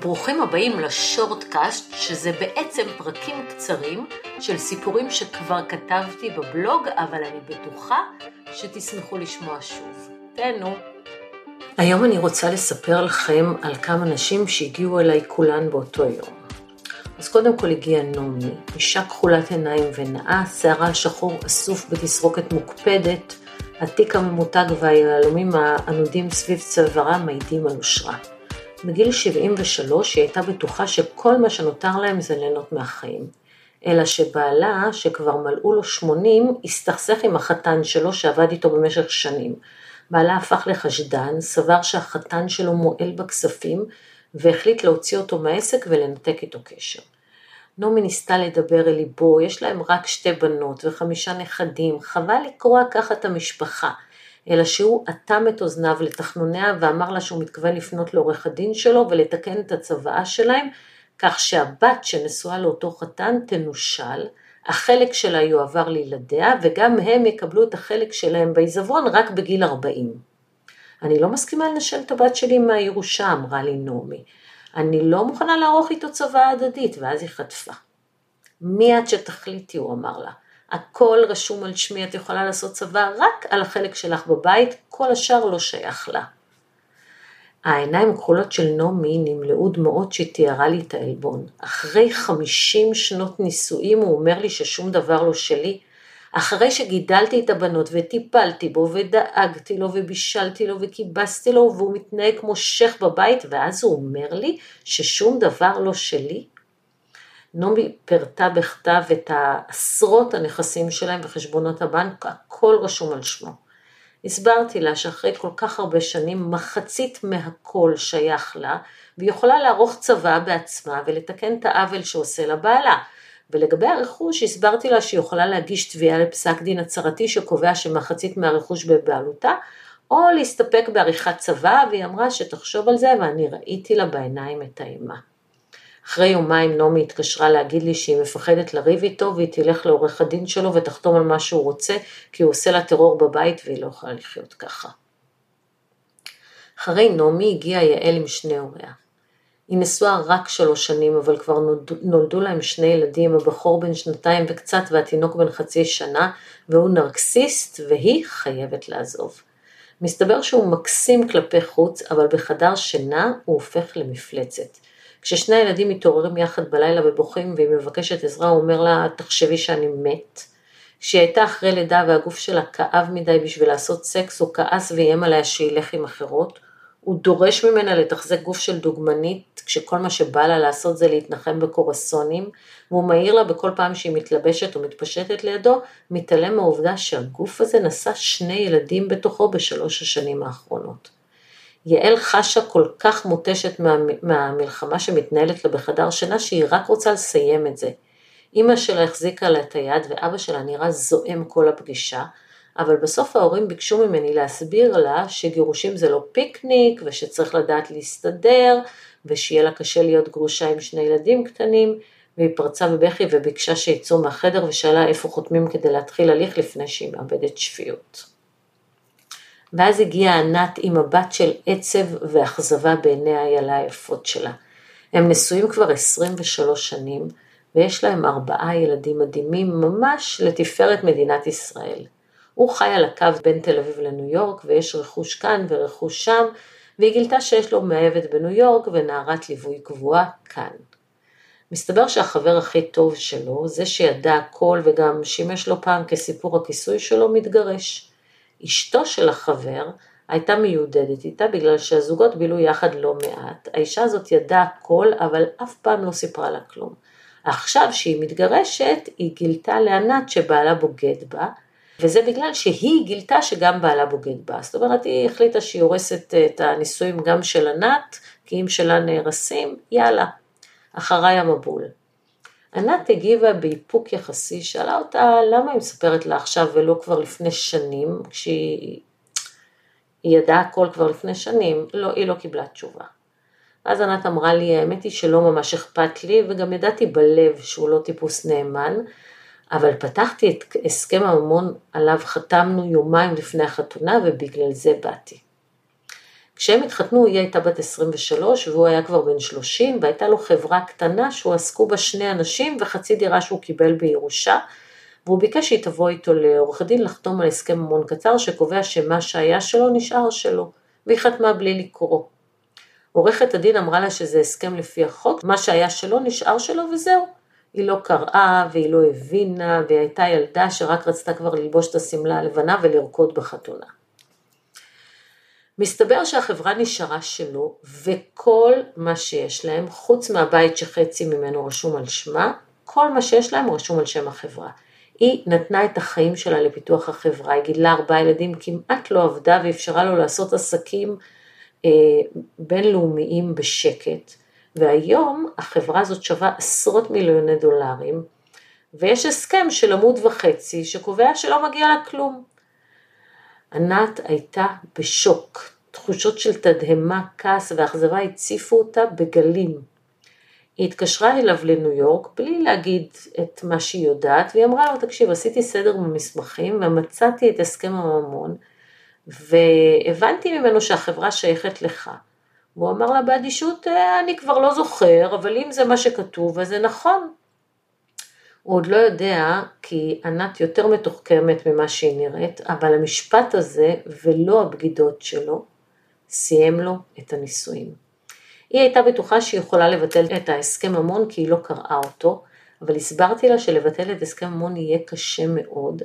ברוכים הבאים לשורטקאסט, שזה בעצם פרקים קצרים של סיפורים שכבר כתבתי בבלוג, אבל אני בטוחה שתשמחו לשמוע שוב. תהנו. היום אני רוצה לספר לכם על כמה נשים שהגיעו אליי כולן באותו יום. אז קודם כל הגיעה נעמי, אישה כחולת עיניים ונאה, שערה על שחור אסוף בתסרוקת מוקפדת, התיק הממותג והיהלומים הענודים סביב צווארה מעידים על אושרה. בגיל 73 היא הייתה בטוחה שכל מה שנותר להם זה ליהנות מהחיים. אלא שבעלה, שכבר מלאו לו 80, הסתכסך עם החתן שלו שעבד איתו במשך שנים. בעלה הפך לחשדן, סבר שהחתן שלו מועל בכספים, והחליט להוציא אותו מהעסק ולנתק איתו קשר. נעמי ניסתה לדבר אל ליבו, יש להם רק שתי בנות וחמישה נכדים, חבל לקרוע ככה את המשפחה. אלא שהוא אטם את אוזניו לתחנוניה ואמר לה שהוא מתכוון לפנות לעורך הדין שלו ולתקן את הצוואה שלהם, כך שהבת שנשואה לאותו חתן תנושל, החלק שלה יועבר לילדיה וגם הם יקבלו את החלק שלהם בעיזבון רק בגיל 40. אני לא מסכימה לנשל את הבת שלי מהירושה, אמרה לי נעמי. אני לא מוכנה לערוך איתו צוואה הדדית, ואז היא חטפה. מי את שתחליטי, הוא אמר לה. הכל רשום על שמי, את יכולה לעשות צבא רק על החלק שלך בבית, כל השאר לא שייך לה. העיניים הכחולות של נעמי נמלאו דמעות שתיארה לי את העלבון. אחרי חמישים שנות נישואים הוא אומר לי ששום דבר לא שלי. אחרי שגידלתי את הבנות וטיפלתי בו ודאגתי לו ובישלתי לו וכיבסתי לו והוא מתנהג כמו שייח בבית ואז הוא אומר לי ששום דבר לא שלי? נעמי פירטה בכתב את העשרות הנכסים שלהם וחשבונות הבנק, הכל רשום על שמו. הסברתי לה שאחרי כל כך הרבה שנים מחצית מהכל שייך לה, והיא יכולה לערוך צבא בעצמה ולתקן את העוול שעושה לה בעלה. ולגבי הרכוש הסברתי לה שהיא יכולה להגיש תביעה לפסק דין הצהרתי שקובע שמחצית מהרכוש בבעלותה, או להסתפק בעריכת צבא, והיא אמרה שתחשוב על זה ואני ראיתי לה בעיניים את האימה. אחרי יומיים נעמי התקשרה להגיד לי שהיא מפחדת לריב איתו והיא תלך לעורך הדין שלו ותחתום על מה שהוא רוצה כי הוא עושה לה טרור בבית והיא לא יכולה לחיות ככה. אחרי נעמי הגיעה יעל עם שני הוריה. היא נשואה רק שלוש שנים אבל כבר נולדו, להם שני ילדים, הבכור בן שנתיים וקצת והתינוק בן חצי שנה והוא נרקסיסט והיא חייבת לעזוב. מסתבר שהוא מקסים כלפי חוץ אבל בחדר שינה הוא הופך למפלצת. כששני הילדים מתעוררים יחד בלילה ובוכים והיא מבקשת עזרה, הוא אומר לה, תחשבי שאני מת. כשהיא הייתה אחרי לידה והגוף שלה כאב מדי בשביל לעשות סקס, הוא כעס ואיים עליה שילך עם אחרות. הוא דורש ממנה לתחזק גוף של דוגמנית, כשכל מה שבא לה לעשות זה להתנחם בקורסונים, והוא מעיר לה בכל פעם שהיא מתלבשת או מתפשטת לידו, מתעלם מהעובדה שהגוף הזה נשא שני ילדים בתוכו בשלוש השנים האחרונות. יעל חשה כל כך מותשת מה, מהמלחמה שמתנהלת לה בחדר שינה שהיא רק רוצה לסיים את זה. אימא שלה החזיקה לה את היד ואבא שלה נראה זועם כל הפגישה, אבל בסוף ההורים ביקשו ממני להסביר לה שגירושים זה לא פיקניק ושצריך לדעת להסתדר ושיהיה לה קשה להיות גרושה עם שני ילדים קטנים והיא פרצה בבכי וביקשה שיצאו מהחדר ושאלה איפה חותמים כדי להתחיל הליך לפני שהיא מאבדת שפיות. ואז הגיעה ענת עם מבט של עצב ואכזבה בעיני האיילה היפות שלה. הם נשואים כבר 23 שנים, ויש להם ארבעה ילדים מדהימים ממש לתפארת מדינת ישראל. הוא חי על הקו בין תל אביב לניו יורק, ויש רכוש כאן ורכוש שם, והיא גילתה שיש לו מאהבת בניו יורק ונערת ליווי קבועה כאן. מסתבר שהחבר הכי טוב שלו, זה שידע הכל וגם שימש לו פעם כסיפור הכיסוי שלו, מתגרש. אשתו של החבר הייתה מיודדת איתה בגלל שהזוגות בילו יחד לא מעט. האישה הזאת ידעה הכל אבל אף פעם לא סיפרה לה כלום. עכשיו שהיא מתגרשת היא גילתה לענת שבעלה בוגד בה וזה בגלל שהיא גילתה שגם בעלה בוגד בה. זאת אומרת היא החליטה שהיא הורסת את הנישואים גם של ענת כי אם שלה נהרסים יאללה אחריי המבול. ענת הגיבה באיפוק יחסי, שאלה אותה למה היא מספרת לה עכשיו ולא כבר לפני שנים, כשהיא ידעה הכל כבר לפני שנים, לא, היא לא קיבלה תשובה. אז ענת אמרה לי, האמת היא שלא ממש אכפת לי, וגם ידעתי בלב שהוא לא טיפוס נאמן, אבל פתחתי את הסכם הממון עליו חתמנו יומיים לפני החתונה, ובגלל זה באתי. כשהם התחתנו היא הייתה בת 23 והוא היה כבר בן 30 והייתה לו חברה קטנה שהוא עסקו בה שני אנשים וחצי דירה שהוא קיבל בירושה והוא ביקש שהיא תבוא איתו לעורך הדין לחתום על הסכם ממון קצר שקובע שמה שהיה שלו נשאר שלו והיא חתמה בלי לקרוא. עורכת הדין אמרה לה שזה הסכם לפי החוק, מה שהיה שלו נשאר שלו וזהו. היא לא קראה והיא לא הבינה והיא הייתה ילדה שרק רצתה כבר ללבוש את השמלה הלבנה ולרקוד בחתונה. מסתבר שהחברה נשארה שלו וכל מה שיש להם, חוץ מהבית שחצי ממנו רשום על שמה, כל מה שיש להם רשום על שם החברה. היא נתנה את החיים שלה לפיתוח החברה, היא גידלה ארבעה ילדים, כמעט לא עבדה ואפשרה לו לעשות עסקים אה, בינלאומיים בשקט. והיום החברה הזאת שווה עשרות מיליוני דולרים, ויש הסכם של עמוד וחצי שקובע שלא מגיע לה כלום. ענת הייתה בשוק, תחושות של תדהמה, כעס ואכזבה הציפו אותה בגלים. היא התקשרה אליו לניו יורק בלי להגיד את מה שהיא יודעת, והיא אמרה לו, תקשיב, עשיתי סדר במסמכים ומצאתי את הסכם הממון, והבנתי ממנו שהחברה שייכת לך. והוא אמר לה באדישות, אה, אני כבר לא זוכר, אבל אם זה מה שכתוב, אז זה נכון. הוא עוד לא יודע, כי ענת יותר מתוחכמת ממה שהיא נראית, אבל המשפט הזה, ולא הבגידות שלו, סיים לו את הנישואים. היא הייתה בטוחה שהיא יכולה לבטל את ההסכם ממון כי היא לא קראה אותו, אבל הסברתי לה שלבטל את הסכם ממון יהיה קשה מאוד,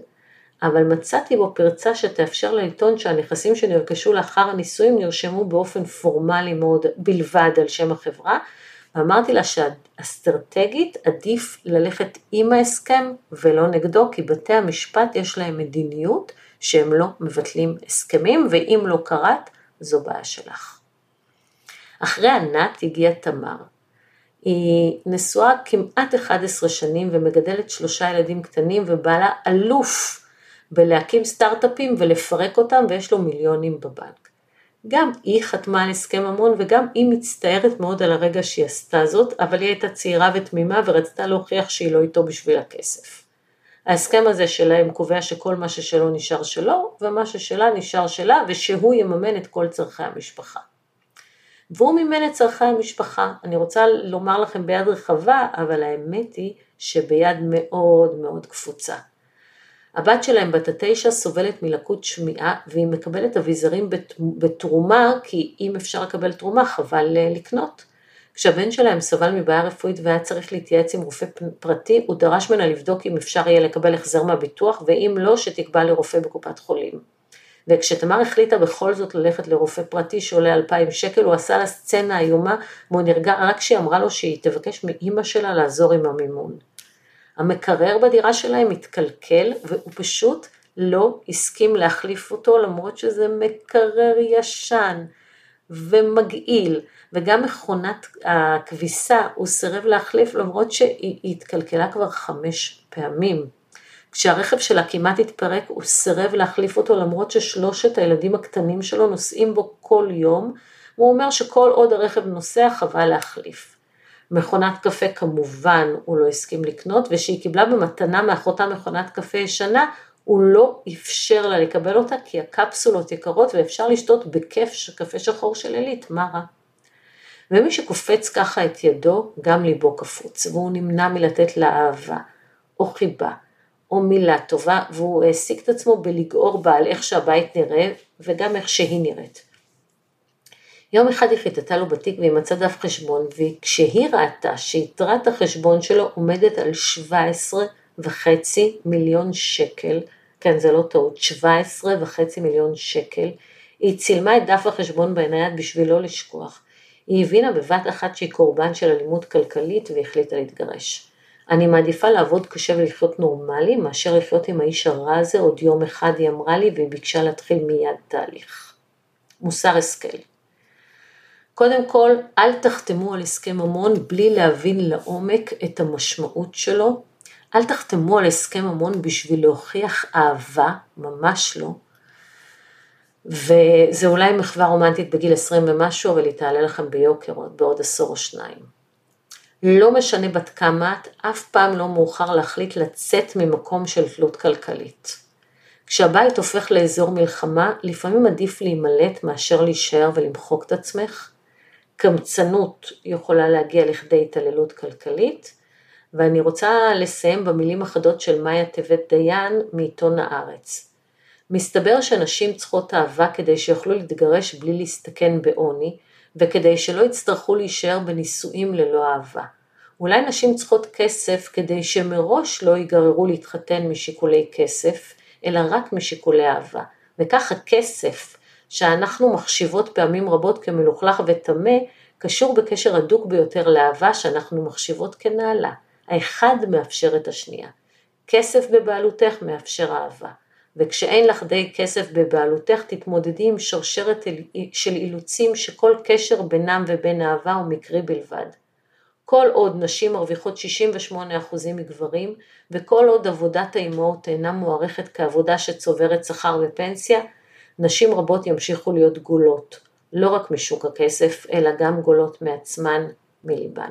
אבל מצאתי בו פרצה שתאפשר לטעון שהנכסים שנרכשו לאחר הנישואים נרשמו באופן פורמלי מאוד בלבד על שם החברה, ואמרתי לה שאסטרטגית עדיף ללכת עם ההסכם ולא נגדו, כי בתי המשפט יש להם מדיניות שהם לא מבטלים הסכמים, ואם לא קראת, זו בעיה שלך. אחרי ענת הגיעה תמר. היא נשואה כמעט 11 שנים ומגדלת שלושה ילדים קטנים ובעלה אלוף בלהקים סטארט-אפים ולפרק אותם ויש לו מיליונים בבנק. גם היא חתמה על הסכם ממון וגם היא מצטערת מאוד על הרגע שהיא עשתה זאת, אבל היא הייתה צעירה ותמימה ורצתה להוכיח שהיא לא איתו בשביל הכסף. ההסכם הזה שלהם קובע שכל מה ששלו נשאר שלו, ומה ששלה נשאר שלה, ושהוא יממן את כל צורכי המשפחה. והוא מימן את צורכי המשפחה. אני רוצה לומר לכם ביד רחבה, אבל האמת היא שביד מאוד מאוד קפוצה. הבת שלהם בת התשע סובלת מלקות שמיעה והיא מקבלת אביזרים בתרומה כי אם אפשר לקבל תרומה חבל אה, לקנות. כשהבן שלהם סבל מבעיה רפואית והיה צריך להתייעץ עם רופא פרטי, הוא דרש ממנה לבדוק אם אפשר יהיה לקבל החזר מהביטוח ואם לא שתקבע לרופא בקופת חולים. וכשתמר החליטה בכל זאת ללכת לרופא פרטי שעולה 2,000 שקל, הוא עשה לה סצנה איומה והוא נרגע רק כשהיא אמרה לו שהיא תבקש מאימא שלה לעזור עם המימון. המקרר בדירה שלהם התקלקל והוא פשוט לא הסכים להחליף אותו למרות שזה מקרר ישן ומגעיל וגם מכונת הכביסה הוא סירב להחליף למרות שהיא התקלקלה כבר חמש פעמים. כשהרכב שלה כמעט התפרק הוא סירב להחליף אותו למרות ששלושת הילדים הקטנים שלו נוסעים בו כל יום והוא אומר שכל עוד הרכב נוסע חבל להחליף. מכונת קפה כמובן הוא לא הסכים לקנות, ושהיא קיבלה במתנה מאחותה מכונת קפה ישנה, הוא לא אפשר לה לקבל אותה כי הקפסולות יקרות ואפשר לשתות בכיף קפה שחור של עילית, מה רע? ומי שקופץ ככה את ידו, גם ליבו קפוץ, והוא נמנע מלתת לה אהבה, או חיבה, או מילה טובה, והוא העסיק את עצמו בלגעור בה על איך שהבית נראה, וגם איך שהיא נראית. יום אחד היא חיטטה לו בתיק והיא מצאה דף חשבון, וכשהיא ראתה שיתרת החשבון שלו עומדת על 17 וחצי מיליון שקל, כן זה לא טעות, 17 וחצי מיליון שקל, היא צילמה את דף החשבון בעינייד בשביל לא לשכוח. היא הבינה בבת אחת שהיא קורבן של אלימות כלכלית והחליטה להתגרש. אני מעדיפה לעבוד קשה ולחיות נורמלי מאשר לחיות עם האיש הרע הזה עוד יום אחד היא אמרה לי והיא ביקשה להתחיל מיד תהליך. מוסר השכל קודם כל, אל תחתמו על הסכם ממון בלי להבין לעומק את המשמעות שלו. אל תחתמו על הסכם ממון בשביל להוכיח אהבה, ממש לא. וזה אולי מחווה רומנטית בגיל 20 ומשהו, אבל היא תעלה לכם ביוקר עוד בעוד עשור או שניים. לא משנה בת כמה את, אף פעם לא מאוחר להחליט לצאת ממקום של תלות כלכלית. כשהבית הופך לאזור מלחמה, לפעמים עדיף להימלט מאשר להישאר ולמחוק את עצמך. קמצנות יכולה להגיע לכדי התעללות כלכלית, ואני רוצה לסיים במילים החדות של מאיה טבת דיין מעיתון הארץ. מסתבר שנשים צריכות אהבה כדי שיוכלו להתגרש בלי להסתכן בעוני, וכדי שלא יצטרכו להישאר בנישואים ללא אהבה. אולי נשים צריכות כסף כדי שמראש לא ייגררו להתחתן משיקולי כסף, אלא רק משיקולי אהבה. וכך הכסף, שאנחנו מחשיבות פעמים רבות כמלוכלך וטמא, קשור בקשר הדוק ביותר לאהבה שאנחנו מחשיבות כנעלה. האחד מאפשר את השנייה. כסף בבעלותך מאפשר אהבה. וכשאין לך די כסף בבעלותך תתמודדי עם שרשרת של אילוצים שכל קשר בינם ובין אהבה הוא מקרי בלבד. כל עוד נשים מרוויחות 68% מגברים, וכל עוד עבודת האימהות אינה מוערכת כעבודה שצוברת שכר ופנסיה, נשים רבות ימשיכו להיות גולות, לא רק משוק הכסף, אלא גם גולות מעצמן, מליבן.